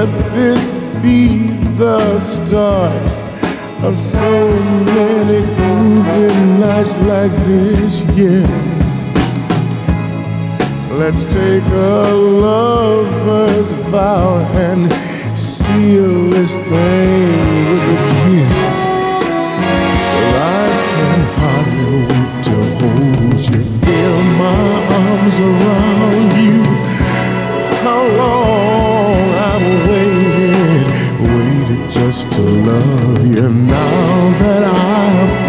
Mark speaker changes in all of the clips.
Speaker 1: let this be the start of so many grooving nights like this, yeah. Let's take a lover's vow and seal this thing with a kiss. Well, I can hardly wait to hold you, feel my arms around you. How long to love you. Now that I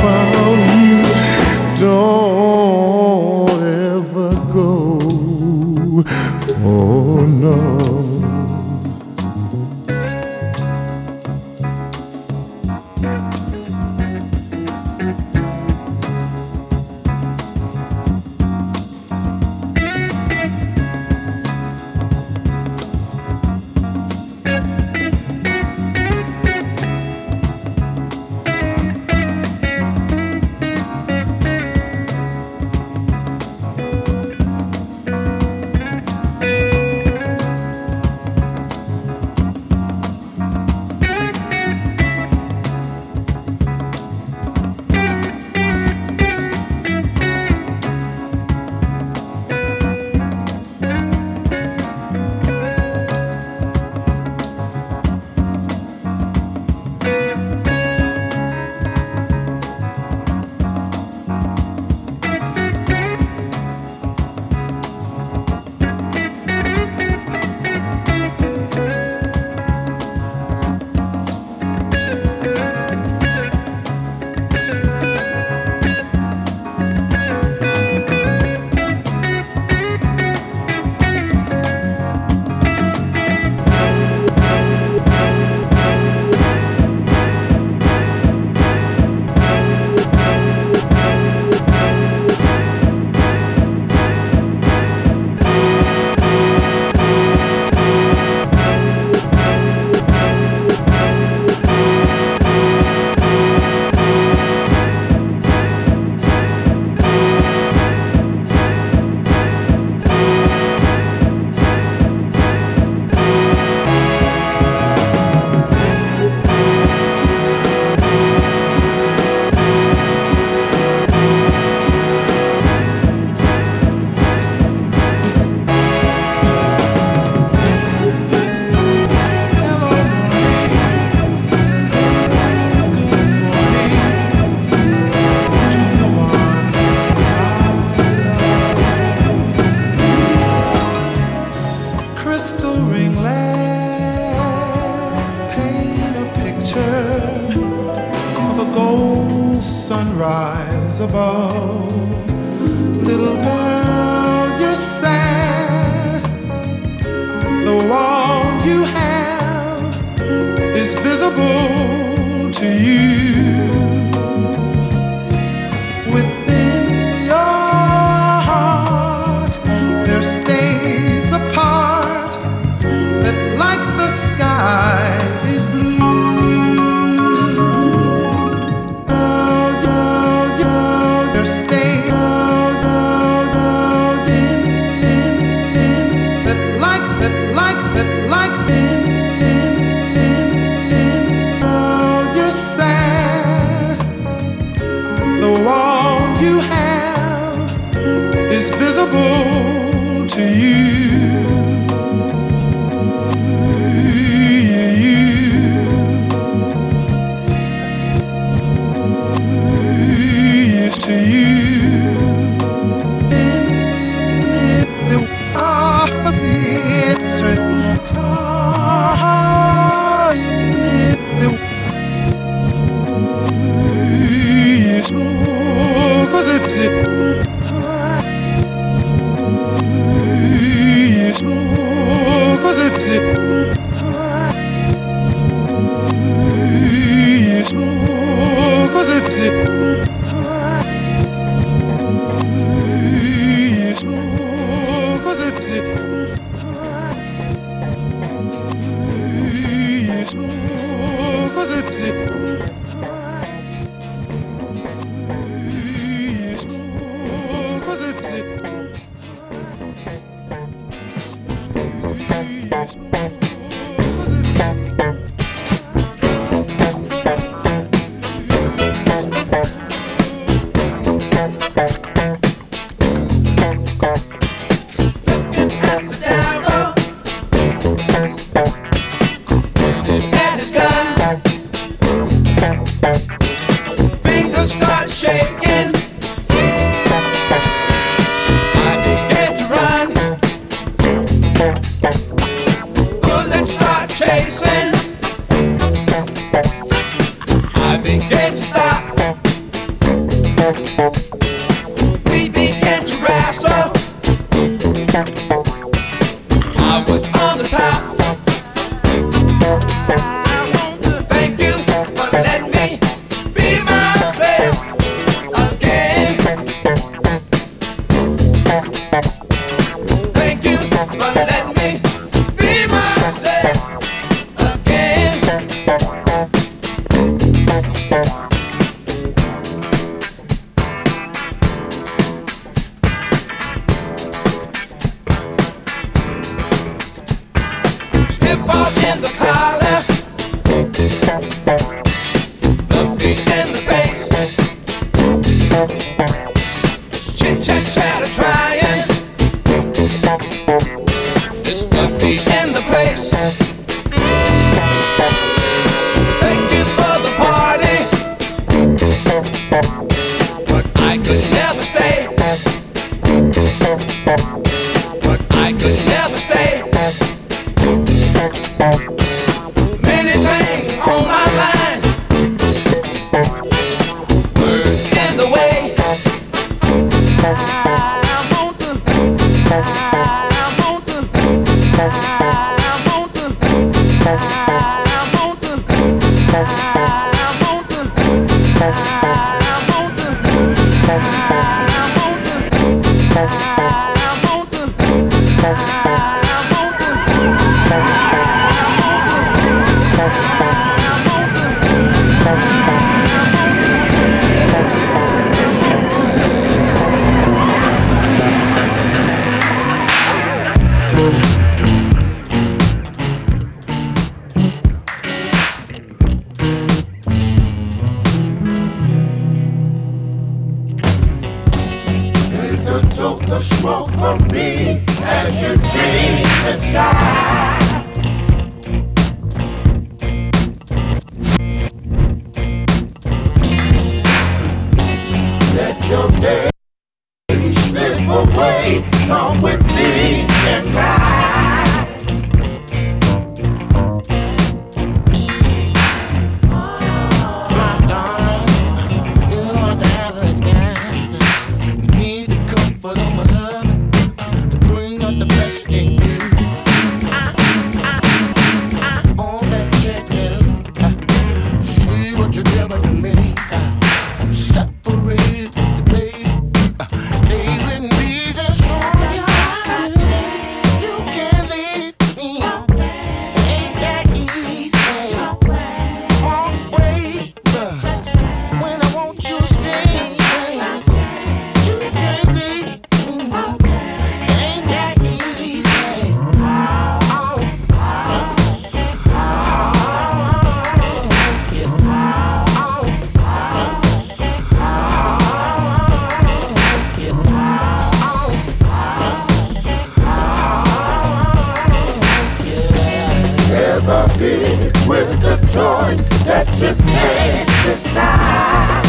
Speaker 2: never did with the toys that you can't decide.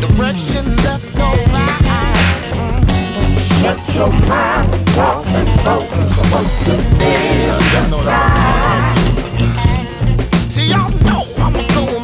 Speaker 2: Direction left no right. Shut your mind, walk and
Speaker 3: focus on what you feel inside. See, y'all know I'm a blue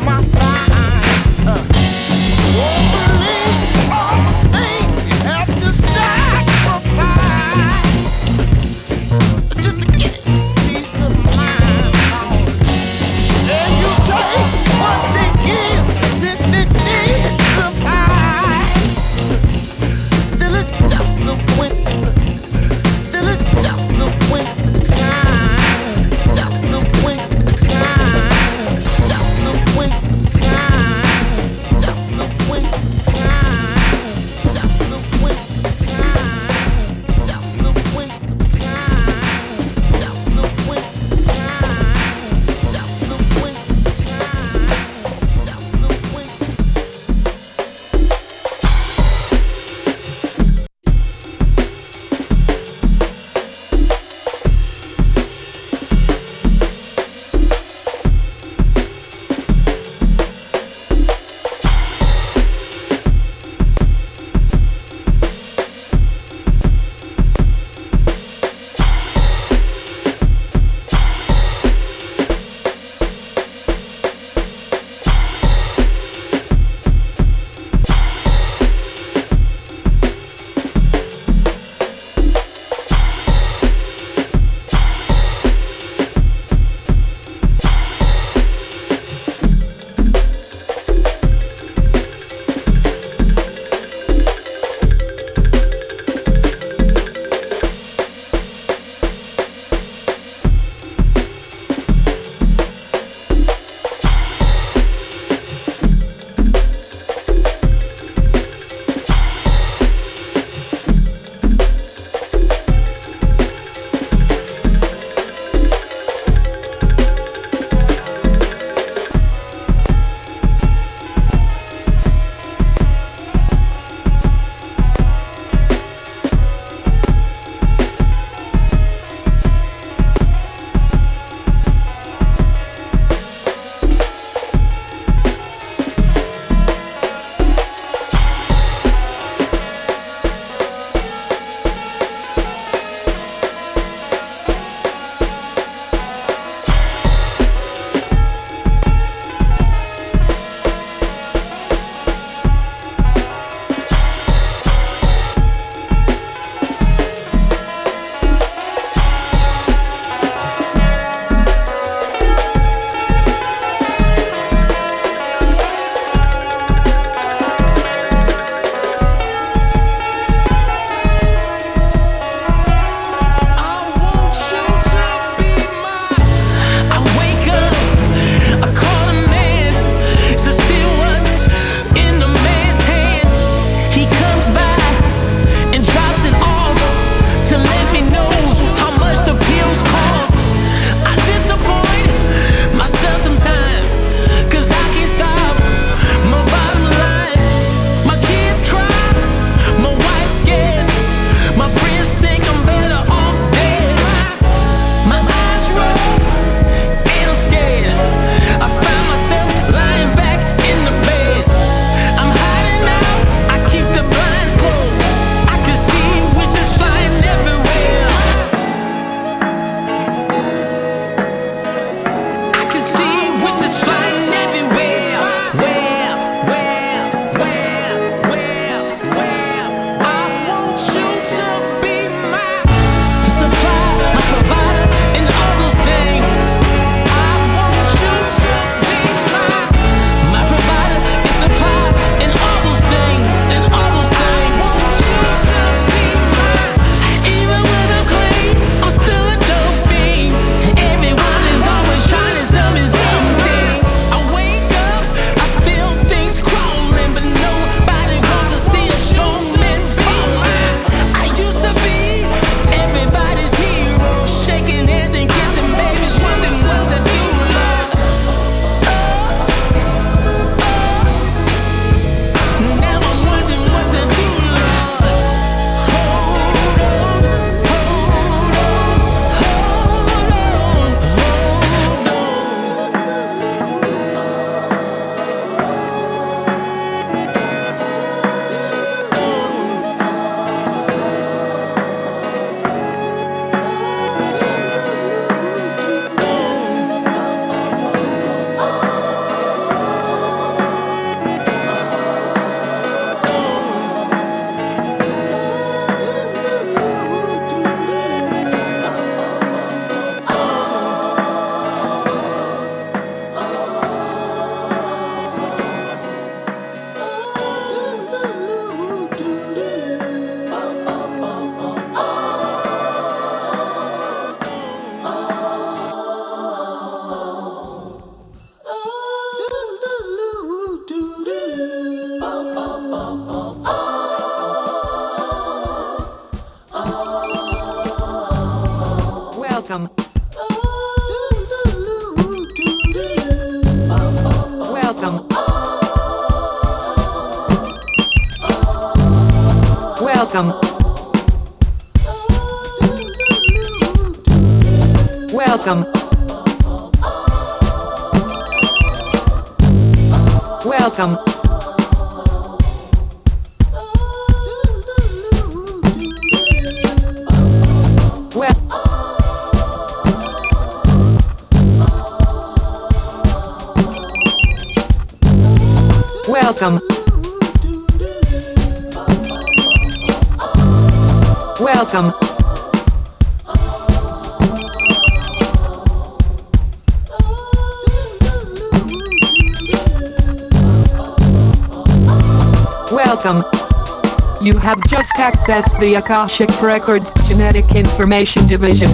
Speaker 3: accessed the Akashic Records Genetic Information Division.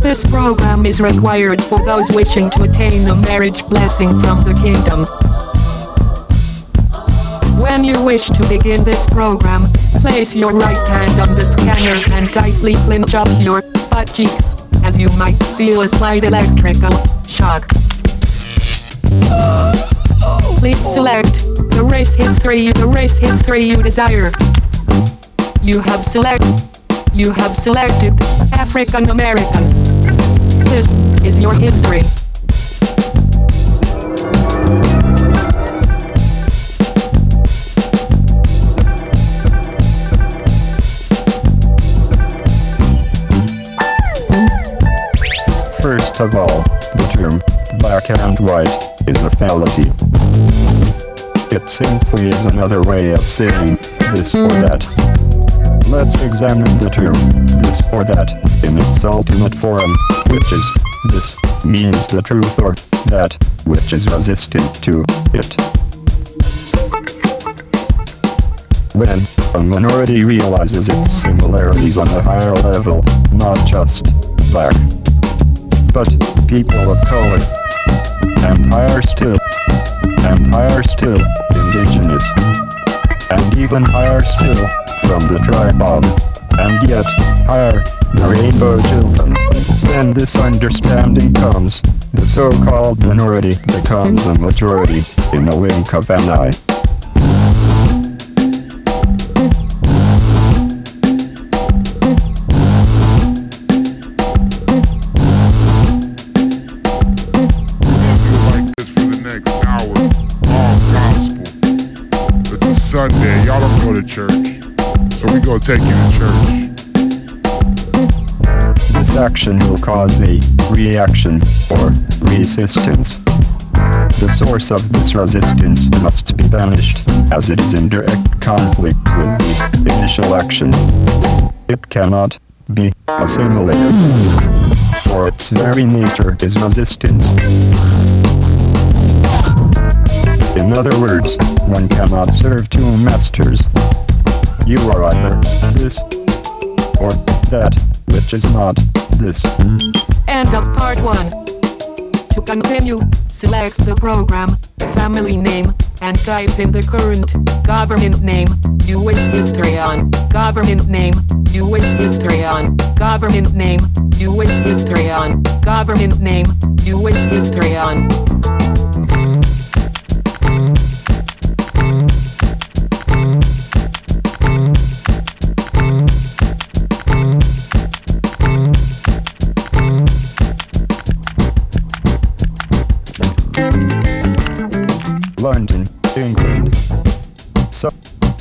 Speaker 3: This program is required for those wishing to attain a marriage blessing from the kingdom. When you wish to begin this program, place your right hand on the scanner and tightly clench up your butt cheeks, as you might feel a slight electrical shock. Please select the race history, the race history you desire. You have select, you have selected African American. This is your history.
Speaker 4: First of all, the term black and white is a fallacy. It simply is another way of saying this or that. Let's examine the term this or that in its ultimate form, which is this means the truth or that which is resistant to it. When a minority realizes its similarities on a higher level, not just black, but people of color, and higher still, and higher still, indigenous, and even higher still, from the tribe of, and yet higher, the rainbow children. Then this understanding comes, the so-called minority becomes a majority, in a wink of an eye.
Speaker 1: Take you to church.
Speaker 4: This action will cause a reaction or resistance. The source of this resistance must be banished, as it is in direct conflict with the initial action. It cannot be assimilated, for its very nature is resistance. In other words, one cannot serve two masters. You are either this or that, which is not this.
Speaker 3: End of part one. To continue, select the program, family name, and type in the current government name you wish history on. Government name you wish history on. Government name you wish history on. Government name you wish history on.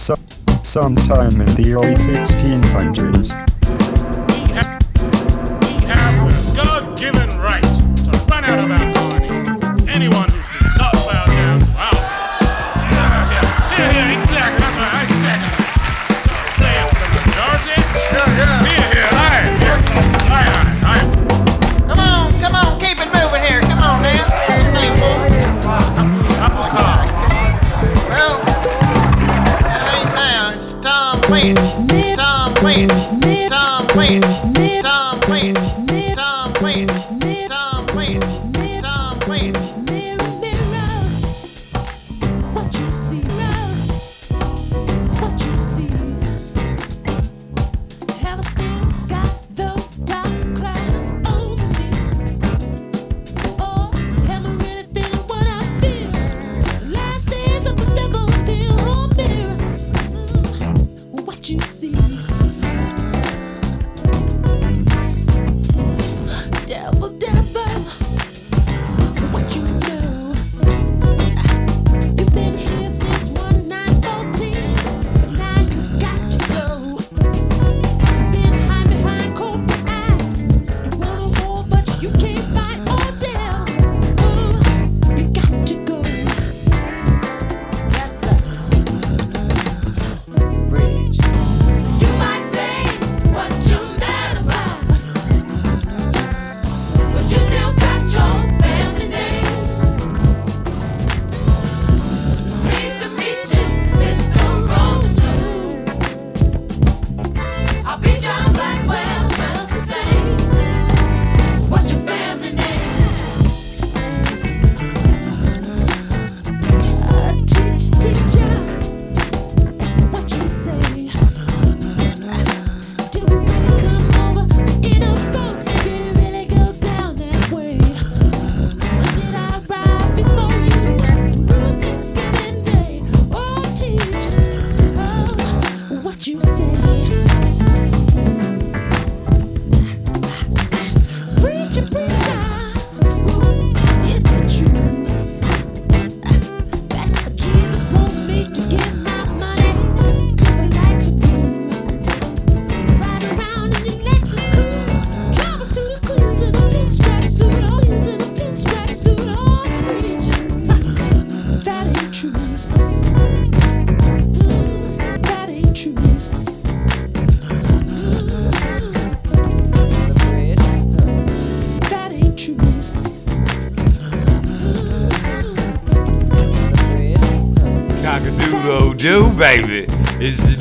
Speaker 4: So, sometime in the early 1600s.
Speaker 5: That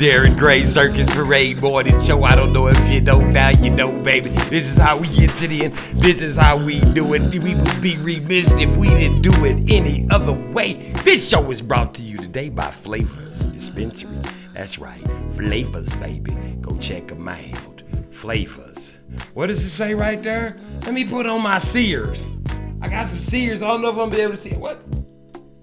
Speaker 6: Darren Gray Circus Parade Morning Show. I don't know if you know now, you know, baby. This is how we get to the end. This is how we do it. We would be remiss if we didn't do it any other way. This show is brought to you today by Flavors Dispensary. That's right, Flavors, baby. Go check them out. Flavors. What does it say right there? Let me put on my Sears. I got some Sears. I don't know if I'm gonna be able to see it. What?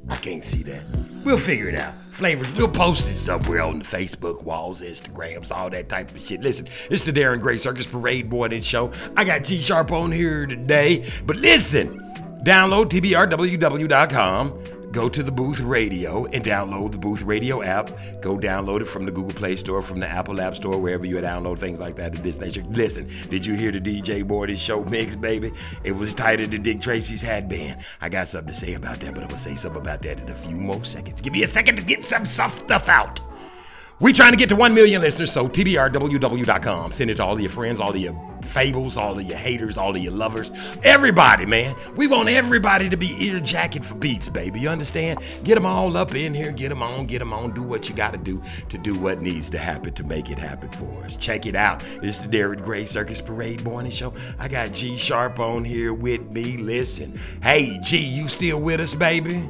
Speaker 6: I can't see that. We'll figure it out. Flavors, we'll post it somewhere on the Facebook walls, Instagrams, all that type of shit. Listen, it's the Darren Gray Circus Parade Morning Show. I got G Sharp on here today. But listen, download tbrww.com. Go to the Booth Radio and download the Booth Radio app. Go download it from the Google Play Store, from the Apple App Store, wherever you download things like that of this nature. Listen, did you hear the DJ Morty show mix, baby? It was tighter than Dick Tracy's hat band. I got something to say about that, but I'm gonna say something about that in a few more seconds. Give me a second to get some soft stuff out. We trying to get to 1 million listeners, so tbrww.com. Send it to all of your friends, all of your fables, all of your haters, all of your lovers. Everybody, man. We want everybody to be ear jacket for beats, baby. You understand? Get them all up in here, get them on, get them on. Do what you got to do to do what needs to happen to make it happen for us. Check it out. This is the Darren Gray Circus Parade Morning Show. I got G Sharp on here with me. Listen. Hey, G, you still with us, baby?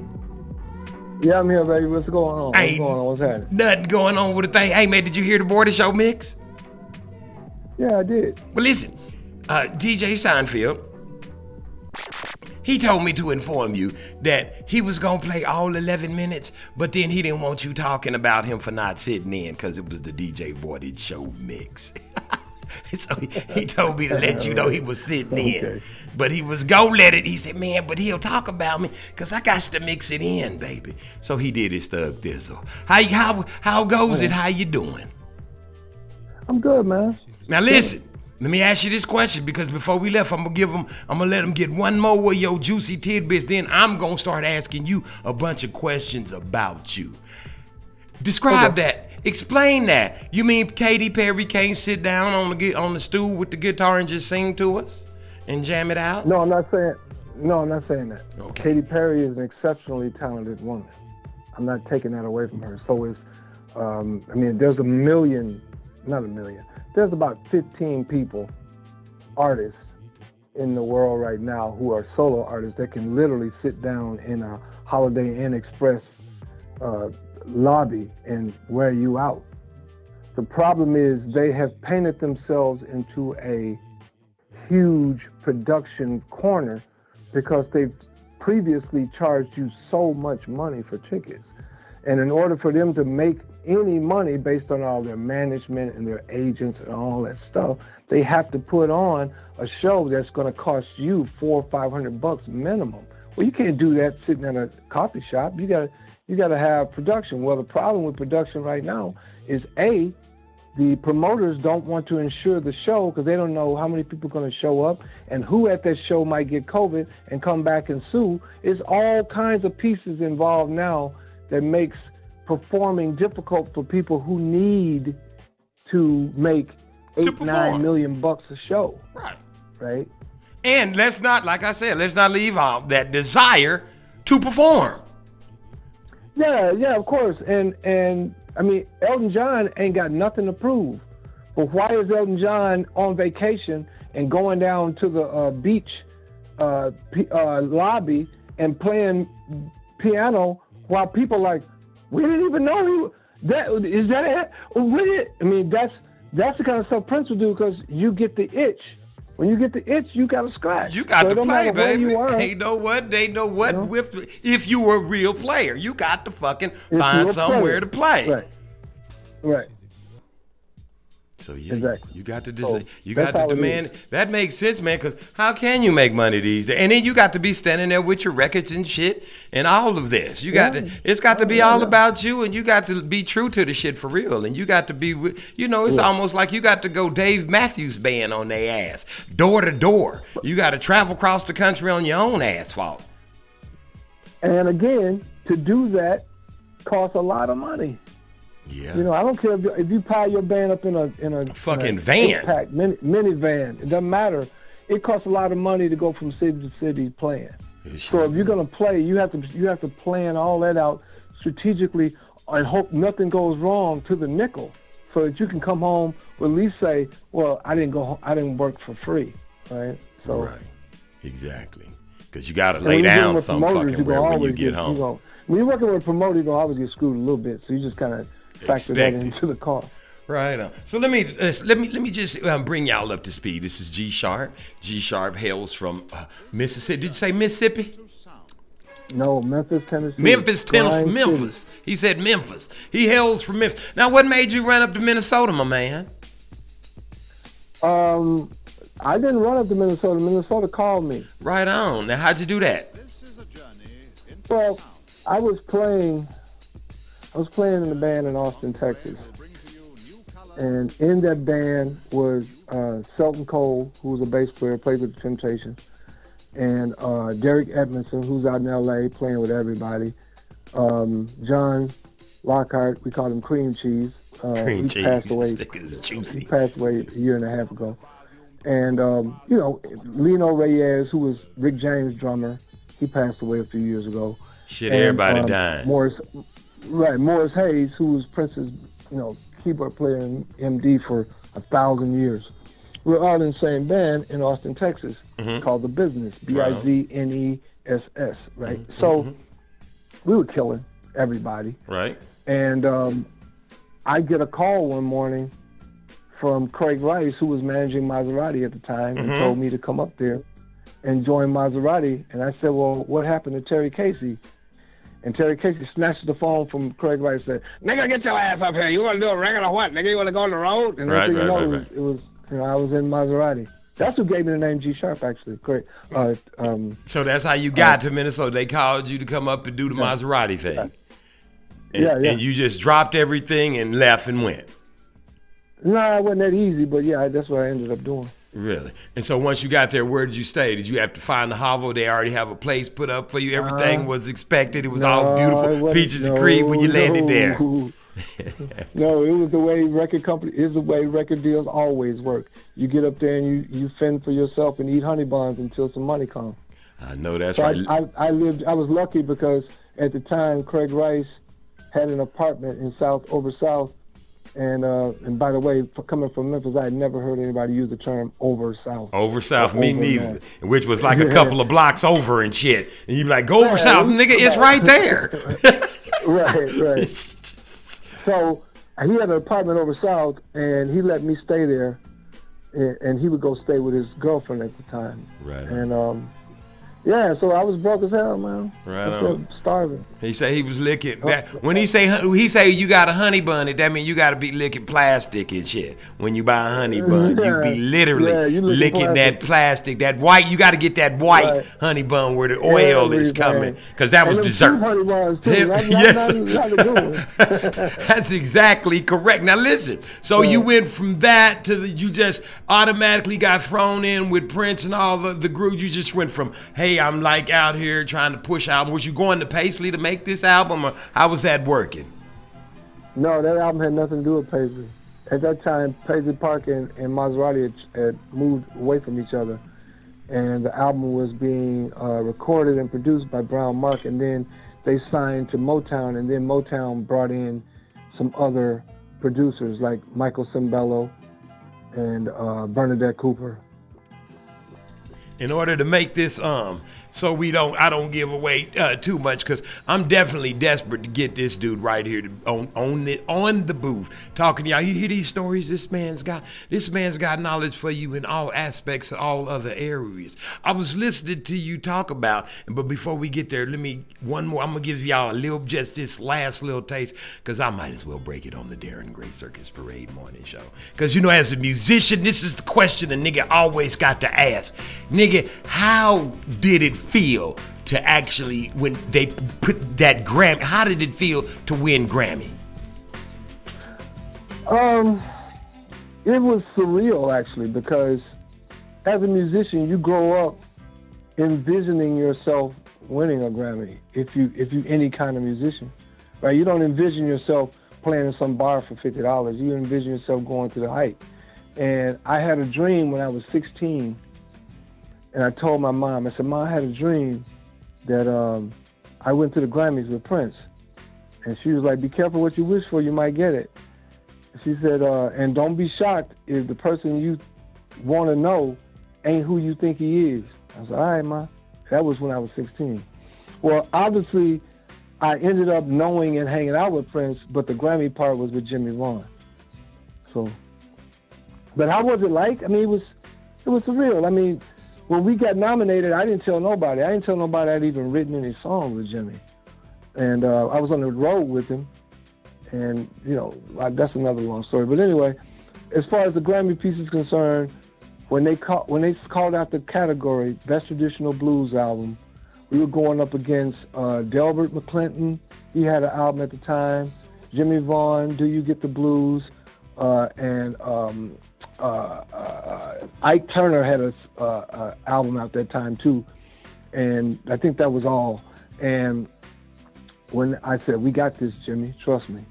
Speaker 7: Yeah, I'm here, baby. What's going on? What's
Speaker 6: Ain't
Speaker 7: going on? What's happening?
Speaker 6: Nothing going on with the thing. Hey, man, did you hear the Border Show mix?
Speaker 7: Yeah, I did.
Speaker 6: Well, listen, uh, DJ Seinfeld, he told me to inform you that he was gonna play all 11 minutes, but then he didn't want you talking about him for not sitting in because it was the DJ Warded Show mix. so he, he told me to let you know he was sitting in, but he was gonna let it. He said, "Man, but he'll talk about me because I got to mix it in, baby." So he did his thug thizzle. How how how goes it? How you doing?
Speaker 7: I'm good, man.
Speaker 6: Now listen, let me ask you this question because before we left, I'm gonna give them, I'm gonna let them get one more of your juicy tidbits. Then I'm gonna start asking you a bunch of questions about you. Describe that. Explain that. You mean Katy Perry can't sit down on the on the stool with the guitar and just sing to us and jam it out?
Speaker 7: No, I'm not saying. No, I'm not saying that.
Speaker 6: Okay.
Speaker 7: Katy Perry is an exceptionally talented woman. I'm not taking that away from her. So is, um, I mean, there's a million, not a million. There's about 15 people, artists, in the world right now who are solo artists that can literally sit down in a Holiday Inn Express uh, lobby and wear you out. The problem is they have painted themselves into a huge production corner because they've previously charged you so much money for tickets. And in order for them to make any money based on all their management and their agents and all that stuff, they have to put on a show that's going to cost you four or five hundred bucks minimum. Well, you can't do that sitting in a coffee shop. You got to you got to have production. Well, the problem with production right now is a the promoters don't want to insure the show because they don't know how many people are going to show up and who at that show might get COVID and come back and sue. It's all kinds of pieces involved now that makes performing difficult for people who need to make eight, nine million bucks a show,
Speaker 6: Right.
Speaker 7: right?
Speaker 6: And let's not, like I said, let's not leave out that desire to perform.
Speaker 7: Yeah, yeah, of course. And and I mean, Elton John ain't got nothing to prove. But why is Elton John on vacation and going down to the uh, beach uh, p- uh, lobby and playing piano while people like, we didn't even know he that is that it? I mean, that's that's the kind of stuff Prince will do because you get the itch. When you get the itch, you got to scratch.
Speaker 6: You got
Speaker 7: So
Speaker 6: to play, baby.
Speaker 7: You are.
Speaker 6: They know what they know what.
Speaker 7: know?
Speaker 6: With if you were a real player, you got to fucking
Speaker 7: If
Speaker 6: find somewhere
Speaker 7: player.
Speaker 6: to play.
Speaker 7: Right. Right.
Speaker 6: So yeah,
Speaker 7: Exactly.
Speaker 6: you got to
Speaker 7: So,
Speaker 6: you got to demand. That makes sense, man. Because how can you make money these days? And then you got to be standing there with your records and shit and all of this. You got
Speaker 7: Yeah.
Speaker 6: to. It's got to be
Speaker 7: Yeah,
Speaker 6: all
Speaker 7: yeah.
Speaker 6: about you, and you got to be true to the shit for real. And you got to be. You know, it's almost like you got to go Dave Matthews Band on their ass, door to door. You got to travel across the country on your own asphalt.
Speaker 7: And again, to do that costs a lot of money.
Speaker 6: Yeah.
Speaker 7: You know, I don't care if you, if you pile your band up in a in a
Speaker 6: fucking
Speaker 7: in a
Speaker 6: van.
Speaker 7: pack mini, minivan. It doesn't matter. It costs a lot of money to go from city to city playing. So if you're gonna play, you have to you have to plan all that out strategically and hope nothing goes wrong to the nickel, so that you can come home with at least say, "Well, I didn't go, home, I didn't work for free," right? So
Speaker 6: Right. Exactly. Because you got to lay
Speaker 7: when you're dealing
Speaker 6: down some
Speaker 7: promoters,
Speaker 6: fucking
Speaker 7: you
Speaker 6: where when you get home.
Speaker 7: gonna- when you're working with a promoter, you're gonna always get screwed a little bit. So you just kind of factor that into the cost.
Speaker 6: Right. On. So let me let's, let me let me just um, bring y'all up to speed. This is G Sharp. G Sharp hails from uh, Mississippi. Did you say Mississippi?
Speaker 7: No, Memphis, Tennessee.
Speaker 6: Memphis, Tennessee. Memphis. He said Memphis. He hails from Memphis. Now, what made you run up to Minnesota, my man?
Speaker 7: Um, I didn't run up to Minnesota. Minnesota called me.
Speaker 6: Right on. Now, how'd you do that?
Speaker 7: Well, I was playing. I was playing in a band in Austin, Texas, and in that band was uh, Selton Cole, who was a bass player, played with the Temptations, and uh, Derek Edmondson, who's out in L.A. playing with everybody. Um, John Lockhart, we called him Cream Cheese. Uh,
Speaker 6: Cream
Speaker 7: he
Speaker 6: cheese.
Speaker 7: passed away.
Speaker 6: Nigga
Speaker 7: He passed away a year and a half ago. And, um, you know, Lino Reyes, who was Rick James' drummer, he passed away a few years ago.
Speaker 6: Shit,
Speaker 7: And,
Speaker 6: everybody
Speaker 7: um,
Speaker 6: dying.
Speaker 7: Morris, right, Morris Hayes, who was Prince's, you know, keyboard player in MD for a thousand years. We're all in the same band in Austin, Texas,
Speaker 6: Mm-hmm.
Speaker 7: called The Business, B-I-Z-N-E-S-S, right?
Speaker 6: Mm-hmm.
Speaker 7: So we were killing everybody.
Speaker 6: Right?
Speaker 7: And um, I get a call one morning from Craig Rice, who was managing Mazarati at the time, and told me to come up there and join Mazarati. And I said, Well, what happened to Terry Casey? And Terry Casey snatched the phone from Craig Rice and said, Nigga, get your ass up here. You want to do a record or what? Nigga, you want to go on the road? And
Speaker 6: Right,
Speaker 7: next thing you
Speaker 6: right,
Speaker 7: know,
Speaker 6: right,
Speaker 7: it was, it was you know, I was in Mazarati. That's who gave me the name G Sharp, actually. Craig. Uh, um,
Speaker 6: So that's how you got to Minnesota. They called you to come up and do the Mazarati thing. And,
Speaker 7: Yeah, yeah.
Speaker 6: and you just dropped everything and left and went.
Speaker 7: no, it wasn't that easy, but yeah, that's what I ended up doing.
Speaker 6: Really? And so once you got there, where did you stay? Did you have to find the hovel? They already have a place put up for you. Everything uh, was expected. It was all.
Speaker 7: No, it
Speaker 6: beautiful, peaches and cream when you
Speaker 7: no,
Speaker 6: landed there.
Speaker 7: no. no, it was the way record company is the way record deals always work. You get up there and you, you fend for yourself and eat honey buns until some money comes.
Speaker 6: I know that's
Speaker 7: So
Speaker 6: right.
Speaker 7: I, I, I lived. I was lucky because at the time Craig Rice had an apartment in South over South, and uh, and by the way, for coming from Memphis, I had never heard anybody use the term over South.
Speaker 6: over south, me
Speaker 7: Over
Speaker 6: neither.
Speaker 7: north.
Speaker 6: Which was like a couple of blocks over and shit. And you'd be like, go over
Speaker 7: Yeah,
Speaker 6: south, nigga. It's right there.
Speaker 7: right, right. So he had an apartment over South, and he let me stay there, and, and he would go stay with his girlfriend at the time.
Speaker 6: Right.
Speaker 7: And um, yeah, so I was broke as hell, man.
Speaker 6: Right on.
Speaker 7: Starving.
Speaker 6: He say he was licking. Oh. That, when he say he say you got a honey bun, that mean you got to be licking plastic and shit. When you buy a honey bun, you be literally
Speaker 7: Yeah, you licking
Speaker 6: licking that plastic, that white. You got to get that white
Speaker 7: Right.
Speaker 6: honey bun where the oil is coming, because that was
Speaker 7: and them
Speaker 6: dessert.
Speaker 7: Two honey buns too.
Speaker 6: Yeah,
Speaker 7: Not, not,
Speaker 6: yes,
Speaker 7: not, not the good one.
Speaker 6: That's exactly correct. Now listen. So you went from that to the, you just automatically got thrown in with Prince and all the the groups. You just went from hey, I'm like out here trying to push album. Was you going to Paisley to make this album, or how was that working?
Speaker 7: No, that album had nothing to do with Paisley. At that time, Paisley Park and, and Mazarati had, had moved away from each other, and the album was being uh, recorded and produced by BrownMark, and then they signed to Motown, and then Motown brought in some other producers like Michael Sembello and uh, Bernadette Cooper.
Speaker 6: in order to make this um so we don't I don't give away uh, too much because I'm definitely desperate to get this dude right here to, on on the on the booth talking to y'all. You hear these stories? This man's got this man's got knowledge for you in all aspects of all other areas. I was listening to you talk about, but before we get there, let me one more. I'm gonna give y'all a little just this last little taste because I might as well break it on the Darren Gray Circus Parade morning show. Because you know, as a musician, this is the question a nigga always got to ask. Nigga, how did it feel to actually when they put that Grammy? How did it feel to win Grammy?
Speaker 7: Um, it was surreal actually because as a musician, you grow up envisioning yourself winning a Grammy. If you if you any kind of musician, right? You don't envision yourself playing in some bar for fifty dollars. You envision yourself going to the height. And I had a dream when I was 16, and I told my mom, I said, "Mom, I had a dream that um, I went to the Grammys with Prince." And she was like, "Be careful what you wish for. You might get it." She said, uh, "And don't be shocked if the person you want to know ain't who you think he is." I was like, "All right, ma." That was when I was 16. Well, obviously, I ended up knowing and hanging out with Prince, but the Grammy part was with Jimmie Vaughan. So, but how was it like? I mean, it was it was surreal. I mean, when we got nominated, I didn't tell nobody. I didn't tell nobody I'd even written any songs with Jimmy, and uh, I was on the road with him, and you know like, that's another long story. But anyway, as far as the Grammy piece is concerned, when they call, when they called out the category best traditional blues album, we were going up against uh, Delbert McClinton. He had an album at the time. Jimmie Vaughan, Do You Get the Blues, uh, and um, uh, uh, Ike Turner had a uh, uh, album out that time too, and I think that was all. And when I said, "We got this, Jimmy, trust me,"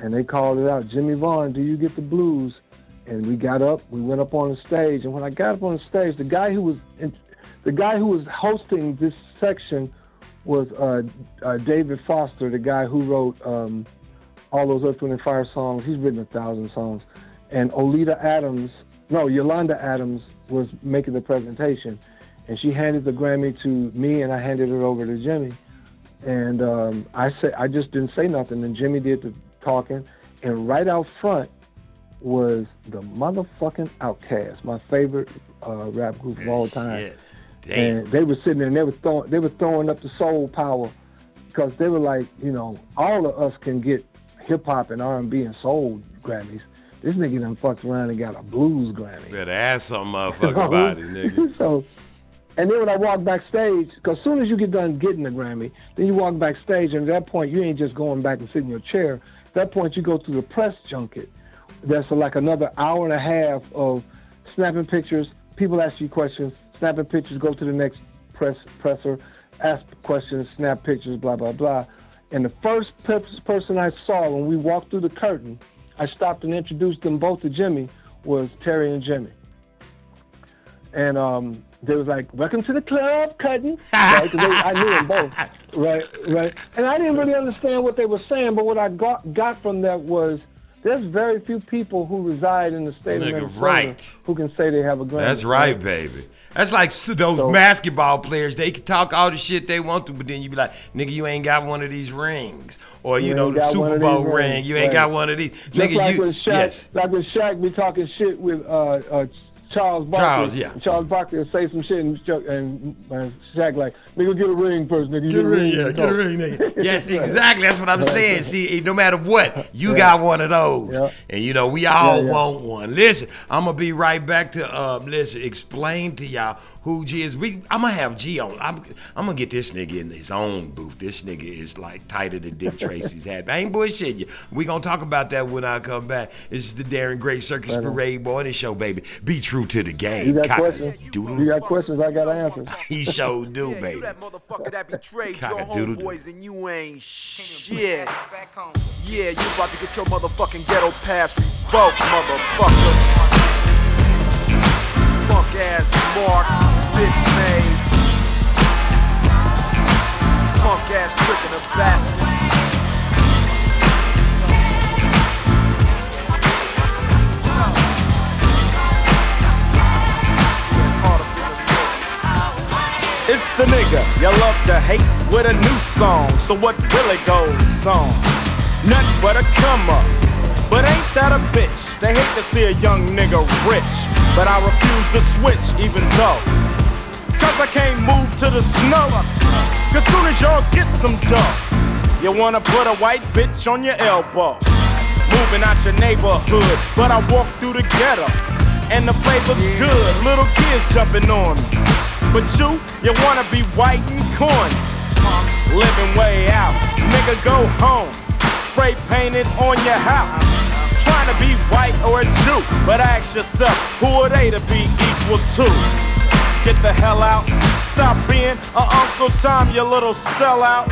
Speaker 7: and they called it out, Jimmie Vaughan, "Do You Get the Blues?" And we got up, we went up on the stage, and when I got up on the stage, the guy who was in, the guy who was hosting this section was uh, David Foster, the guy who wrote um, all those Earth, Wind, and Fire songs. He's written a thousand songs. And Oleta Adams, no, Yolanda Adams was making the presentation. And she handed the Grammy to me, and I handed it over to Jimmy. And um, I said, I just didn't say nothing. And Jimmy did the talking. And right out front was the motherfucking Outkast, my favorite uh, rap group of all time.
Speaker 6: Shit. Damn.
Speaker 7: And they were sitting there and they were throwing they were throwing up the soul power because they were like, you know, all of us can get hip hop and R and B and soul Grammys. This nigga done fucked around and got a blues Grammy.
Speaker 6: Better ask some motherfucker about it, nigga.
Speaker 7: so, and then when I walk backstage, because as soon as you get done getting the Grammy, then you walk backstage, and at that point you ain't just going back and sitting in your chair. At that point you go to the press junket. That's like another hour and a half of snapping pictures. People ask you questions, snapping pictures, go to the next press presser, ask questions, snap pictures, blah blah blah. And the first person I saw when we walked through the curtain, I stopped and introduced them both to Jimmy, was Terry and Jimmy. And um, they was like, "Welcome to the club, Cutting." right? they, I knew them both. Right, right. And I didn't really understand what they were saying, but what I got got from that was there's very few people who reside in the state
Speaker 6: Nigga,
Speaker 7: of Minnesota
Speaker 6: right.
Speaker 7: who can say they have a Grammy.
Speaker 6: That's right, baby. That's like those
Speaker 7: So-
Speaker 6: basketball players. They can talk all the shit they want to, but then you be like, nigga, you ain't got one of these rings. Or, you,
Speaker 7: You
Speaker 6: know, the Super Bowl ring.
Speaker 7: rings,
Speaker 6: You ain't
Speaker 7: right.
Speaker 6: got one of these.
Speaker 7: Just
Speaker 6: nigga,
Speaker 7: like
Speaker 6: you.
Speaker 7: Shaq,
Speaker 6: yes.
Speaker 7: like when Shaq be talking shit with uh, uh, Charles Barkley.
Speaker 6: Charles, yeah.
Speaker 7: Charles Barkley will say some shit and, Chuck- and, and Shaq like, nigga, get a ring first, nigga.
Speaker 6: Get a ring, yeah, get a ring, nigga. Yes, exactly. That's what I'm saying. See, no matter what, you got one of those,
Speaker 7: Yeah.
Speaker 6: and you know we all
Speaker 7: Yeah, yeah.
Speaker 6: want one. Listen, I'm gonna be right back to um. Listen, explain to y'all who G is. We, I'm gonna have G on. I'm, I'm gonna get this nigga in his own booth. This nigga is like tighter than Dick Tracy's hat. I ain't bullshitting you. We gonna talk about that when I come back. This is the Darren Gray Circus Parade Morning Show, baby. Be true to the game.
Speaker 7: You got
Speaker 6: Cock-
Speaker 7: questions?
Speaker 6: doodle.
Speaker 7: You got questions? I got answers.
Speaker 6: he show sure do,
Speaker 8: yeah,
Speaker 6: baby.
Speaker 8: You that motherfucker that betrayed your homeboys and you ain't shit. Yeah, you about to get your motherfucking ghetto pass revoked, motherfucker. Punk ass mark, bitch made. Punk ass trick in a basket.
Speaker 9: It's the nigga you love to hate with a new song. So what really goes on? Nothing but a come up. But ain't that a bitch? They hate to see a young nigga rich. But I refuse to switch even though. Cause I can't move to the snow. Cause soon as y'all get some dough, you wanna put a white bitch on your elbow. Moving out your neighborhood, but I walk through the ghetto. And the flavor's good, little kids jumping on me. But you, you wanna be white and corny. Living way out, nigga go home. Spray painted on your house. Trying to be white or a Jew, but ask yourself, who are they to be equal to? Get the hell out, stop being a Uncle Tom, you little sellout.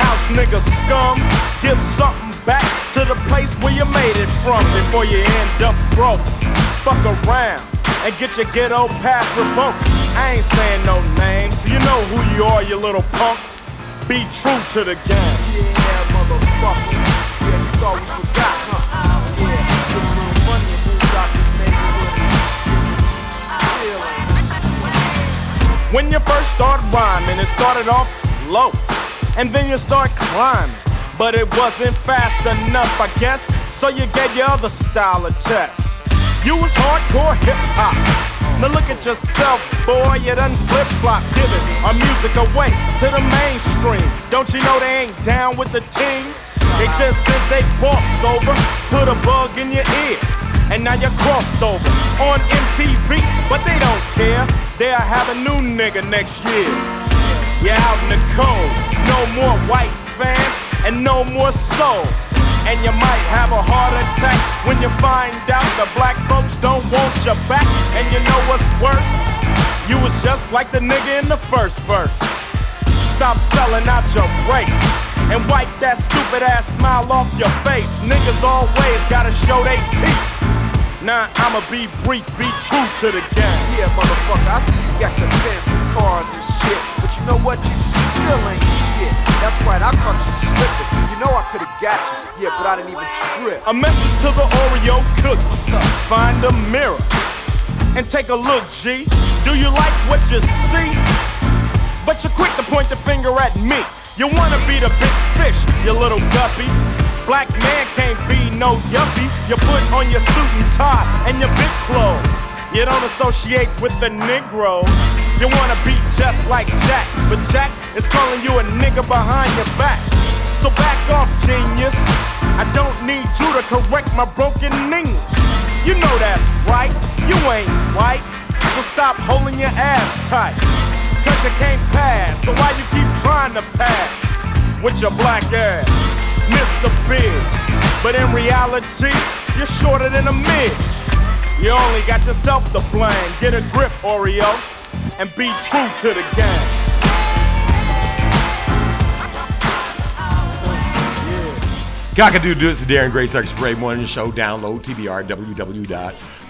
Speaker 9: House nigga scum, give something back to the place where you made it from before you end up broke. Fuck around and get your ghetto pass revoked. I ain't saying no names, you know who you are, you little punk. Be true to the game.
Speaker 8: Yeah, motherfucker. Yeah, you thought we forgot,
Speaker 9: When you first start rhyming, it started off slow, and then you start climbing. But it wasn't fast enough, I guess, so you gave your other style a test. You was hardcore hip hop. Now look at yourself, boy, you done flip flop, giving our music away to the mainstream. Don't you know they ain't down with the team? They just said they cross over, put a bug in your ear, and now you're crossed over on MTV, but they don't care. They'll have a new nigga next year. You're out in the cold, no more white fans and no more soul. And you might have a heart attack when you find out the black folks don't want you back. And you know what's worse? You was just like the nigga in the first verse. Stop selling out your race and wipe that stupid ass smile off your face. Niggas always gotta show they teeth. Now I'ma be brief, be true to the game.
Speaker 8: Yeah, motherfucker, I see you got your fancy cars and shit, but you know what? You still ain't shit. That's right, I caught you slipping. You know I could've got you, yeah, but I didn't even trip.
Speaker 9: A message to the Oreo cookie. Find a mirror and take a look, G. Do you like what you see? But you're quick to point the finger at me. You wanna be the big fish, you little guppy. Black man can't be no yuppie. You put on your suit and tie and your big clothes. You don't associate with the Negro. You wanna be just like Jack, but Jack is calling you a nigga behind your back. So back off, genius. I don't need you to correct my broken English. You know that's right, you ain't white. So stop holding your ass tight. Cause you can't pass, so why you keep trying to pass with your black ass? Mr. Big. But in reality, you're shorter than a midge. You only got yourself to blame. Get a grip, Oreo, and be true to the game.
Speaker 6: Cockadoo, this is Darren Gray Circus Parade Morning Show. Download TBR,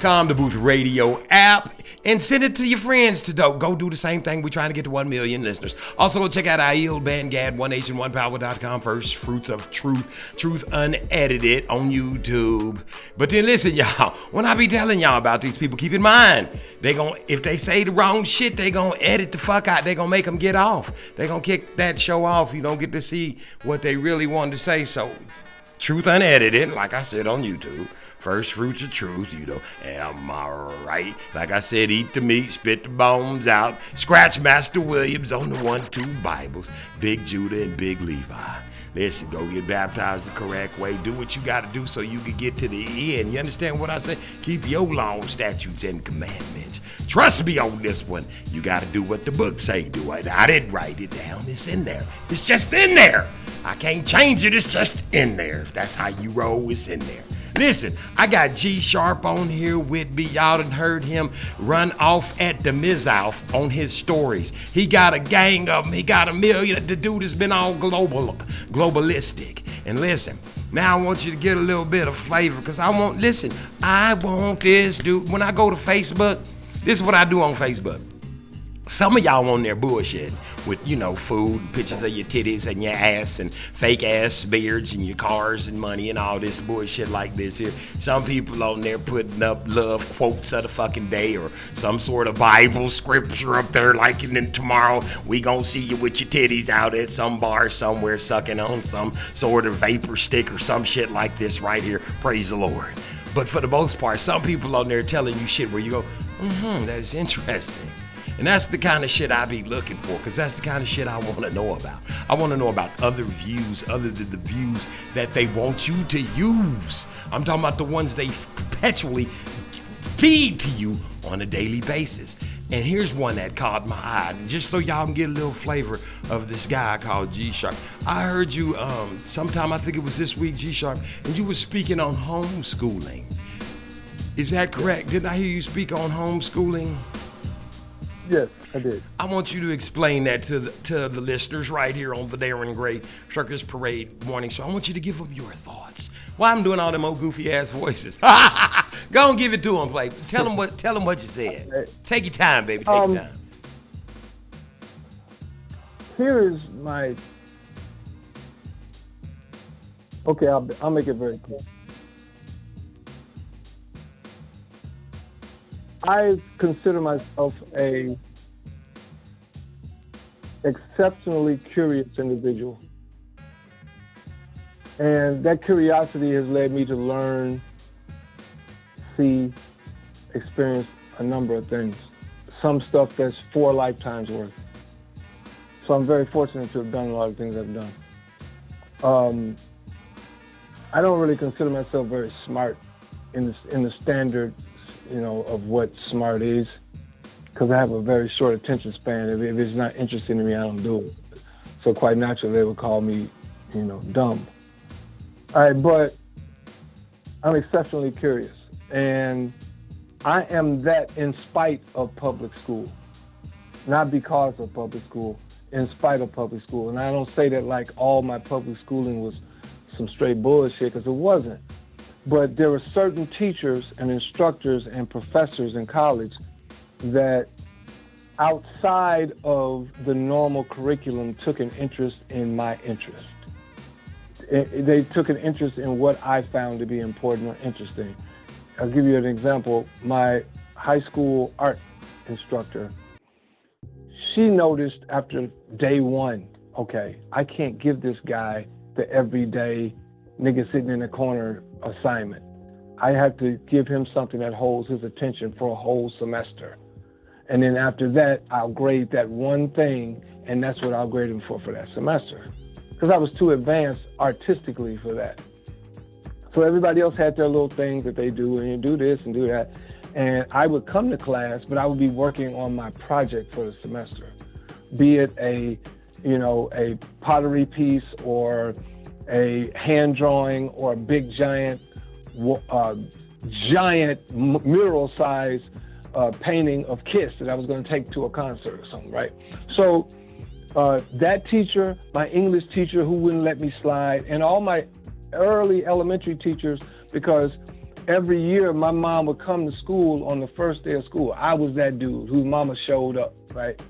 Speaker 6: the Booth Radio app, and send it to your friends to do. Go do the same thing. We're trying to get to 1 million listeners. Also, go check out IEL Band Gad, One Nation, One Power.com. First Fruits of Truth, Truth Unedited on YouTube. But then listen, y'all, when I be telling y'all about these people, keep in mind, they gon' if they say the wrong shit, they gonna edit the fuck out. They gonna make them get off. They gonna kick that show off. You don't get to see what they really wanted to say. So Truth Unedited, like I said on YouTube. First fruits of truth, you know. Am I right? Like I said, eat the meat, spit the bones out. Scratch Master Williams on the one, two Bibles. Big Judah and Big Levi. Listen, go get baptized the correct way. Do what you got to do so you can get to the end. You understand what I say? Keep your law, statutes, and commandments. Trust me on this one. You got to do what the book say do. it. I didn't write it down. It's in there. It's just in there. I can't change it. It's just in there. If that's how you roll, it's in there. Listen, I got G Sharp on here with me. Y'all done heard him run off at the Mizoff on his stories. He got a gang of them. He got a million. The dude has been all global, globalistic. And listen, now I want you to get a little bit of flavor because I want, listen, I want this dude. When I go to Facebook, this is what I do on Facebook. Some of y'all on there bullshit with, you know, food, pictures of your titties and your ass and fake ass beards and your cars and money and all this bullshit like this here. Some people on there putting up love quotes of the fucking day or some sort of Bible scripture up there like and then tomorrow we gonna see you with your titties out at some bar somewhere sucking on some sort of vapor stick or some shit like this right here. Praise the Lord. But for the most part, some people on there telling you shit where you go, mm-hmm, that's interesting. And that's the kind of shit I be looking for, because that's the kind of shit I want to know about. I want to know about other views other than the views that they want you to use. I'm talking about the ones they perpetually feed to you on a daily basis. And here's one that caught my eye, and just so y'all can get a little flavor of this guy called G Sharp. I heard you um, sometime, I think it was this week, G Sharp, and you were speaking on homeschooling. Is that correct? Didn't I hear you speak on homeschooling?
Speaker 7: Yes, I did.
Speaker 6: I want you to explain that to the, to the listeners right here on the Darren Gray Circus Parade Morning Show. I want you to give them your thoughts. Why I'm doing all them old goofy ass voices? Go and give it to them, play. Tell them what. Tell them what you said. Take your time, baby. Take
Speaker 7: Um,
Speaker 6: your time.
Speaker 7: Here is my Okay, I'll, I'll make it very clear. I consider myself a exceptionally curious individual. And that curiosity has led me to learn, see, experience a number of things. Some stuff that's four lifetimes worth. So I'm very fortunate to have done a lot of things I've done. Um, I don't really consider myself very smart in the, in the standard, you know, of what smart is, because I have a very short attention span. If, if it's not interesting to me, I don't do it. So quite naturally, they would call me, you know, dumb. All right, but I'm exceptionally curious, and I am that in spite of public school, not because of public school, in spite of public school. And I don't say that like all my public schooling was some straight bullshit, because it wasn't. But there were certain teachers and instructors and professors in college that outside of the normal curriculum took an interest in my interest. They took an interest in what I found to be important or interesting. I'll give you an example. My high school art instructor, she noticed after day one, okay, I can't give this guy the everyday nigga sitting in the corner assignment. I have to give him something that holds his attention for a whole semester. And then after that, I'll grade that one thing, and that's what I'll grade him for for that semester. Because I was too advanced artistically for that. So everybody else had their little things that they do, and you do this and do that. And I would come to class, but I would be working on my project for the semester, be it a, you know, a pottery piece or a hand drawing or a big giant, uh, giant mural size uh, painting of Kiss that I was going to take to a concert or something, right? So uh, that teacher, my English teacher who wouldn't let me slide, and all my early elementary teachers, because every year my mom would come to school on the first day of school. I was that dude whose mama showed up, right?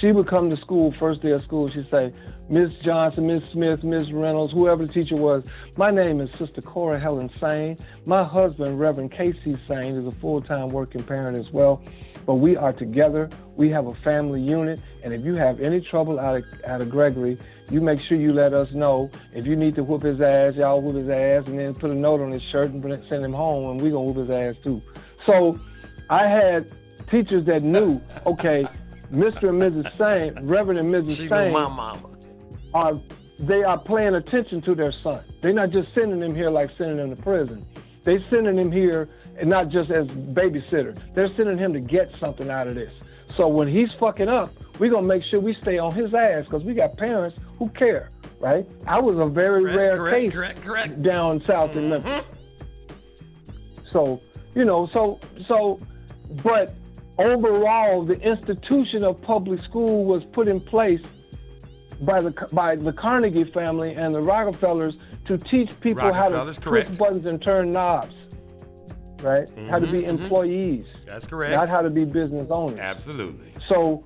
Speaker 7: She would come to school first day of school. She'd say, Miss Johnson, Miss Smith, Miss Reynolds, whoever the teacher was. My name is Sister Cora Helen Sane. My husband, Reverend Casey Sane, is a full-time working parent as well. But we are together. We have a family unit. And if you have any trouble out of, out of Gregory, you make sure you let us know. If you need to whoop his ass, y'all whoop his ass, and then put a note on his shirt and send him home, and we're gonna whoop his ass too. So I had teachers that knew, okay, Mr. and Mrs. Sane, Reverend and Mrs.
Speaker 6: She
Speaker 7: Sane,
Speaker 6: my mama.
Speaker 7: Are they are paying attention to their son. They're not just sending him here like sending him to prison. They're sending him here and not just as babysitter. They're sending him to get something out of this. So when he's fucking up, we're gonna make sure we stay on his ass because we got parents who care, right? I was a very rare
Speaker 6: correct,
Speaker 7: case
Speaker 6: correct, correct.
Speaker 7: down south in Memphis. Mm-hmm. So, you know, so so but overall the institution of public school was put in place by the by the Carnegie family and the Rockefellers to teach people how to push
Speaker 6: correct.
Speaker 7: buttons and turn knobs, right? How to be employees,
Speaker 6: That's correct.
Speaker 7: not how to be business owners.
Speaker 6: Absolutely.
Speaker 7: So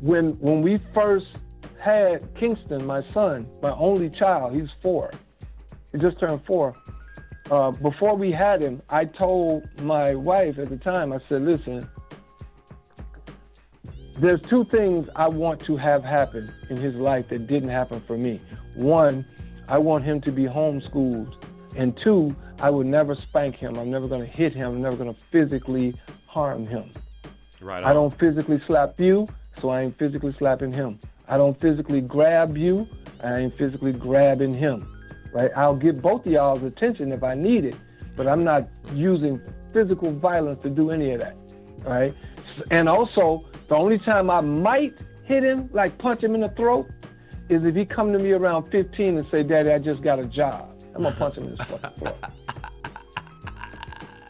Speaker 7: when when we first had Kingston, my son, my only child, he's four. He just turned four. Uh, before we had him, I told my wife at the time, I said, listen, there's two things I want to have happen in his life that didn't happen for me. One, I want him to be homeschooled. And two, I would never spank him. I'm never going to hit him. I'm never going to physically harm him.
Speaker 6: Right on.
Speaker 7: I don't physically slap you, so I ain't physically slapping him. I don't physically grab you, I ain't physically grabbing him. Right? I'll get both of y'all's attention if I need it, but I'm not using physical violence to do any of that. Right? And also, the only time I might hit him, like punch him in the throat, is if he come to me around 15 and say, Daddy, I just got a job. I'm gonna punch him in his fucking throat.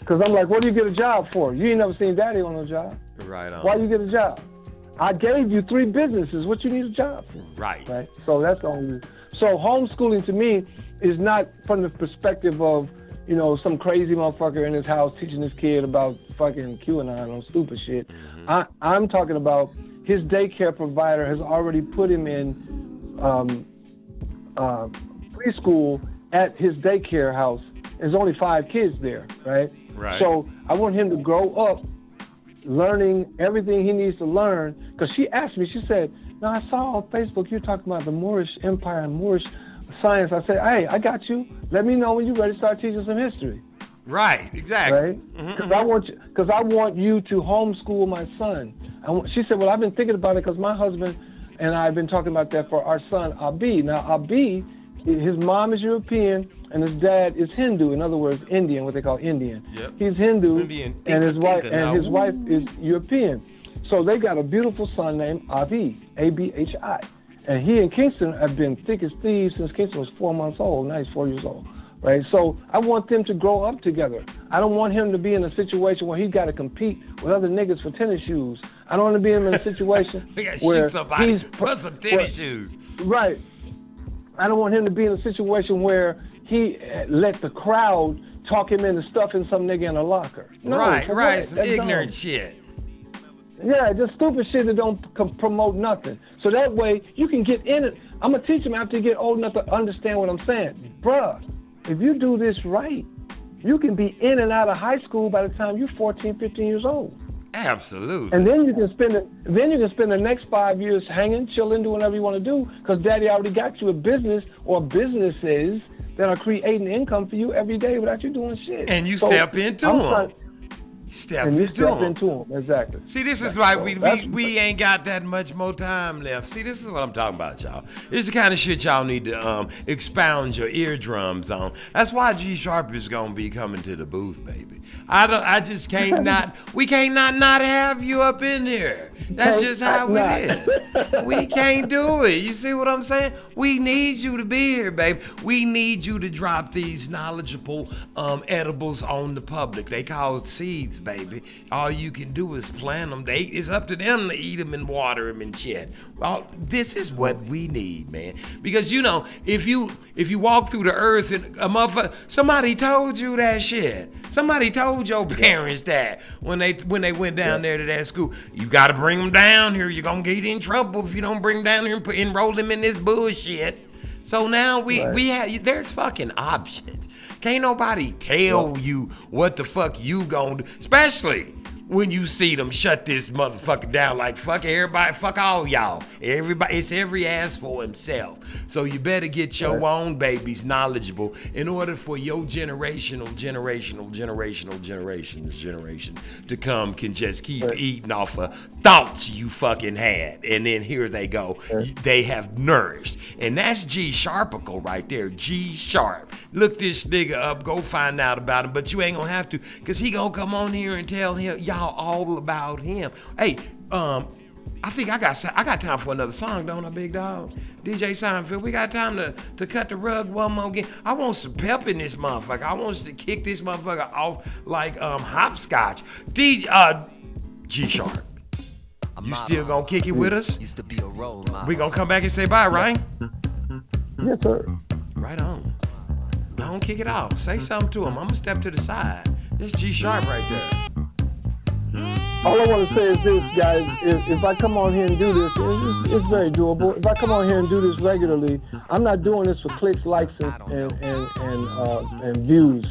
Speaker 7: Cause I'm like, what do you get a job for? You ain't never seen Daddy on a job.
Speaker 6: Right on.
Speaker 7: Why you get a job? I gave you three businesses. What you need a job for?
Speaker 6: Right.
Speaker 7: Right. So that's the only. So homeschooling to me is not from the perspective of you know some crazy motherfucker in his house teaching his kid about fucking QAnon or stupid shit. I, I'm talking about his daycare provider has already put him in um, uh, preschool at his daycare house. There's only five kids there, right?
Speaker 6: Right.
Speaker 7: So I want him to grow up learning everything he needs to learn. Because she asked me, she said, "No, I saw on Facebook you're talking about the Moorish Empire and Moorish science." I said, "Hey, I got you. Let me know when you're ready to start teaching some history."
Speaker 6: Right, exactly.
Speaker 7: Right? Because I want you, because I want you to homeschool my son. I want, she said, "Well, I've been thinking about it because my husband and I have been talking about that for our son Abhi. Now, Abhi, his mom is European and his dad is Hindu. In other words, Indian, what they call Indian.
Speaker 6: Yep.
Speaker 7: He's Hindu,
Speaker 6: Indian.
Speaker 7: and his wife and
Speaker 6: now,
Speaker 7: his wife is European. So they got a beautiful son named Abhi, A B H I. And he and Kingston have been thick as thieves since Kingston was four months old. Now he's four years old. Right? So I want them to grow up together. I don't want him to be in a situation where he's got to compete with other niggas for tennis shoes. I don't want to be him in a situation where
Speaker 6: shoot somebody
Speaker 7: he's
Speaker 6: for some tennis
Speaker 7: where-
Speaker 6: shoes.
Speaker 7: Right. I don't want him to be in a situation where he uh, let the crowd talk him into stuffing some nigga in a locker. No,
Speaker 6: right, right. Some ignorant
Speaker 7: dumb.
Speaker 6: shit.
Speaker 7: Yeah, just stupid shit that don't c- promote nothing. So that way you can get in it. I'm gonna teach them after you get old enough to understand what I'm saying, bruh. If you do this right, you can be in and out of high school by the time you're 14, 15 years old.
Speaker 6: Absolutely.
Speaker 7: And then you can spend the, then you can spend the next five years hanging, chilling, doing whatever you want to do, because daddy already got you a business or businesses that are creating income for you every day without you doing shit.
Speaker 6: And you
Speaker 7: So,
Speaker 6: step into
Speaker 7: I'm
Speaker 6: them.
Speaker 7: trying-
Speaker 6: Step
Speaker 7: and you
Speaker 6: into
Speaker 7: step
Speaker 6: them.
Speaker 7: into them, exactly.
Speaker 6: See, this is why we, we, we ain't got that much more time left. See, this is what I'm talking about, y'all. This is the kind of shit y'all need to um, expound your eardrums on. That's why G Sharp is gonna be coming to the booth, baby. I don't. I just can't not. We can't not not have you up in here. That's just how it is. We can't do it. You see what I'm saying? We need you to be here, babe. We need you to drop these knowledgeable um, edibles on the public. They call it seeds, baby. All you can do is plant them. They, it's up to them to eat them and water them and shit. Well, this is what we need, man. Because you know, if you if you walk through the earth and a motherfucker, somebody told you that shit. Somebody told your parents that when they when they went down there to that school. You got to bring them down here. You're gonna get in trouble if you don't bring them down here and put, enroll them in this bullshit. So now we we have there's fucking options. Can't nobody tell you what the fuck you gonna do, especially when you see them shut this motherfucker down like fuck everybody, fuck all y'all. Everybody, it's every ass for himself. So you better get your own babies knowledgeable in order for your generational, generational, generational, generations, generation to come can just keep eating off of thoughts you fucking had. And then here they go. They have nourished. And that's G Sharpical right there. G Sharp. Look this nigga up. Go find out about him. But you ain't gonna have to, cause he gonna come on here and tell him y'all all about him. Hey, um, I think I got I got time for another song, don't I, big dog? DJ Seinfeld, we got time to, to cut the rug one more again. I want some pep in this motherfucker. I want us to kick this motherfucker off like um hopscotch. D uh G Sharp. You still gonna kick it with us?
Speaker 10: Used to be a role model.
Speaker 6: We gonna come back and say bye, right?
Speaker 7: Yes, sir.
Speaker 6: Right on. Don't kick it off. Say something to him. I'm gonna step to the side. This G Sharp right there.
Speaker 7: All I want to say is this, guys. If, if I come on here and do this, it's, it's very doable. If I come on here and do this regularly, I'm not doing this for clicks, likes, and and and and, uh, and views.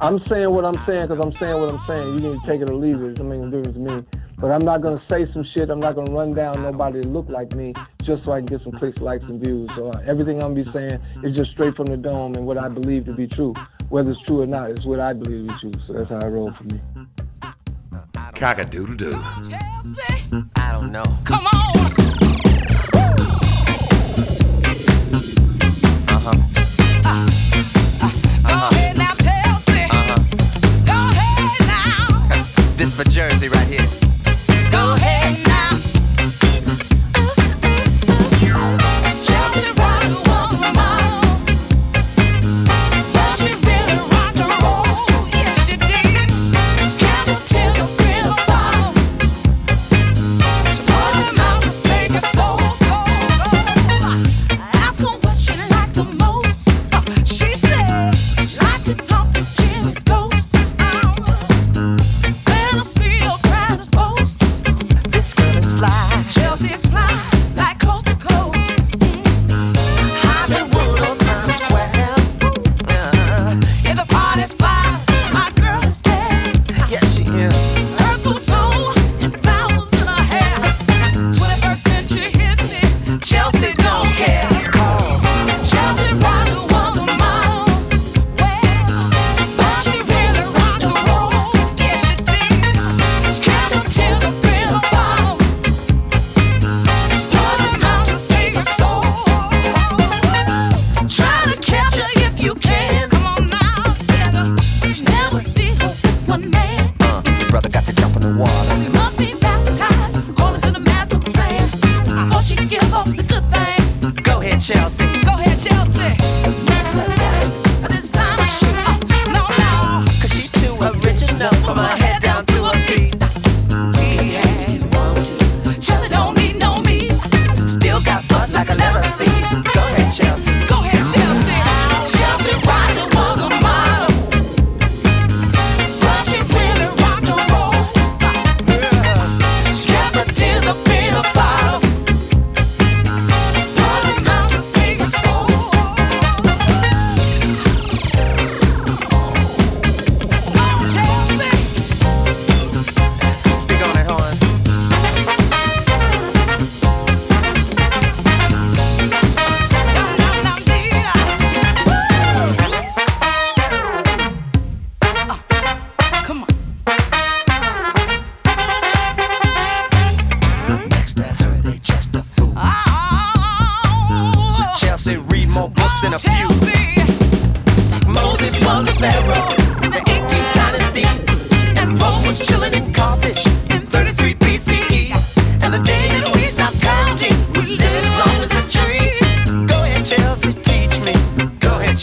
Speaker 7: I'm saying what I'm saying because I'm saying what I'm saying. You to take it or leave it. It doesn't make no difference to me. But I'm not gonna say some shit. I'm not gonna run down nobody that look like me just so I can get some clicks, likes, and views. So uh, everything I'm gonna be saying is just straight from the dome and what I believe to be true. Whether it's true or not, it's what I believe to be true. So that's how I roll for me.
Speaker 6: Cock a doodle doo.
Speaker 10: I don't know.
Speaker 11: Come on. Uh-huh. Uh-huh. Go ahead now, Chelsea. Uh-huh. Go ahead now.
Speaker 10: This for Jersey right here.
Speaker 11: don't
Speaker 10: care.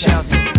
Speaker 10: Chelsea.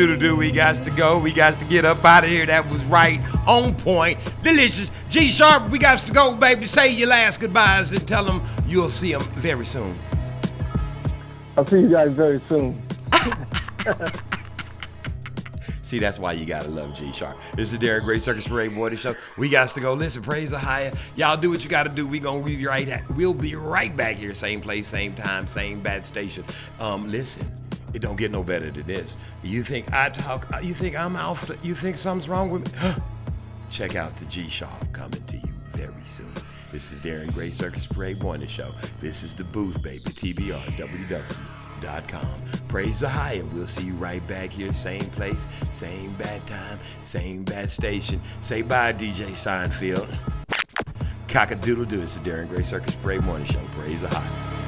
Speaker 6: Cock-a-doodle doo, we got to go. We got to get up out of here. That was right, on point, delicious. G Sharp, we got to go, baby. Say your last goodbyes and tell them you'll see them very soon.
Speaker 7: I'll see you guys very soon.
Speaker 6: See, that's why you gotta love G Sharp. This is Derek Gray Circus Parade Morning Show. We got to go. Listen, praise the higher. Y'all do what you gotta do. We gonna be right at. We'll be right back here, same place, same time, same bad station. Um, listen, it don't get no better than this. You think I talk? You think I'm off? You think something's wrong with me? Check out the G Sharp coming to you very soon. This is Darren Gray Circus Parade Morning Show. This is the booth, baby. TBR Praise the higher. We'll see you right back here, same place, same bad time, same bad station. Say bye, DJ Seinfeld. Cock a doodle doo. It's the Darren Gray Circus Parade Morning Show. Praise the higher.